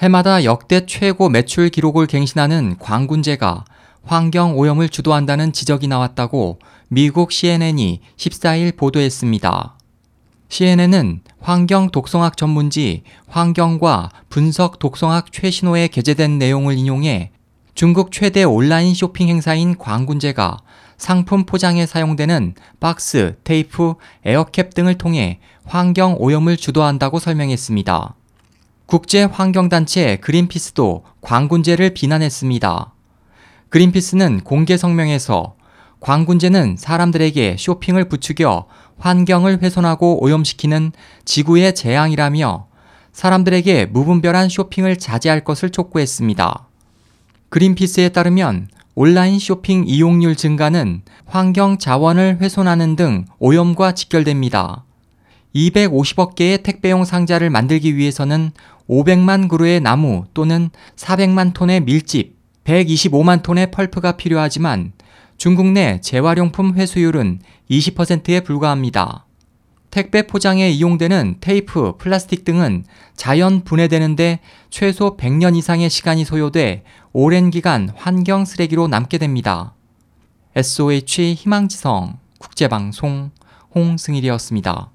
해마다 역대 최고 매출 기록을 갱신하는 광군제가 환경 오염을 주도한다는 지적이 나왔다고 미국 CNN이 14일 보도했습니다. CNN은 환경 독성학 전문지 환경과 분석 독성학 최신호에 게재된 내용을 인용해 중국 최대 온라인 쇼핑 행사인 광군제가 상품 포장에 사용되는 박스, 테이프, 에어캡 등을 통해 환경 오염을 주도한다고 설명했습니다. 국제환경단체 그린피스도 광군제를 비난했습니다. 그린피스는 공개 성명에서 광군제는 사람들에게 쇼핑을 부추겨 환경을 훼손하고 오염시키는 지구의 재앙이라며 사람들에게 무분별한 쇼핑을 자제할 것을 촉구했습니다. 그린피스에 따르면 온라인 쇼핑 이용률 증가는 환경 자원을 훼손하는 등 오염과 직결됩니다. 250억 개의 택배용 상자를 만들기 위해서는 500만 그루의 나무 또는 400만 톤의 밀집, 125만 톤의 펄프가 필요하지만 중국 내 재활용품 회수율은 20%에 불과합니다. 택배 포장에 이용되는 테이프, 플라스틱 등은 자연 분해되는데 최소 100년 이상의 시간이 소요돼 오랜 기간 환경 쓰레기로 남게 됩니다. SOH 희망지성 국제방송 홍승일이었습니다.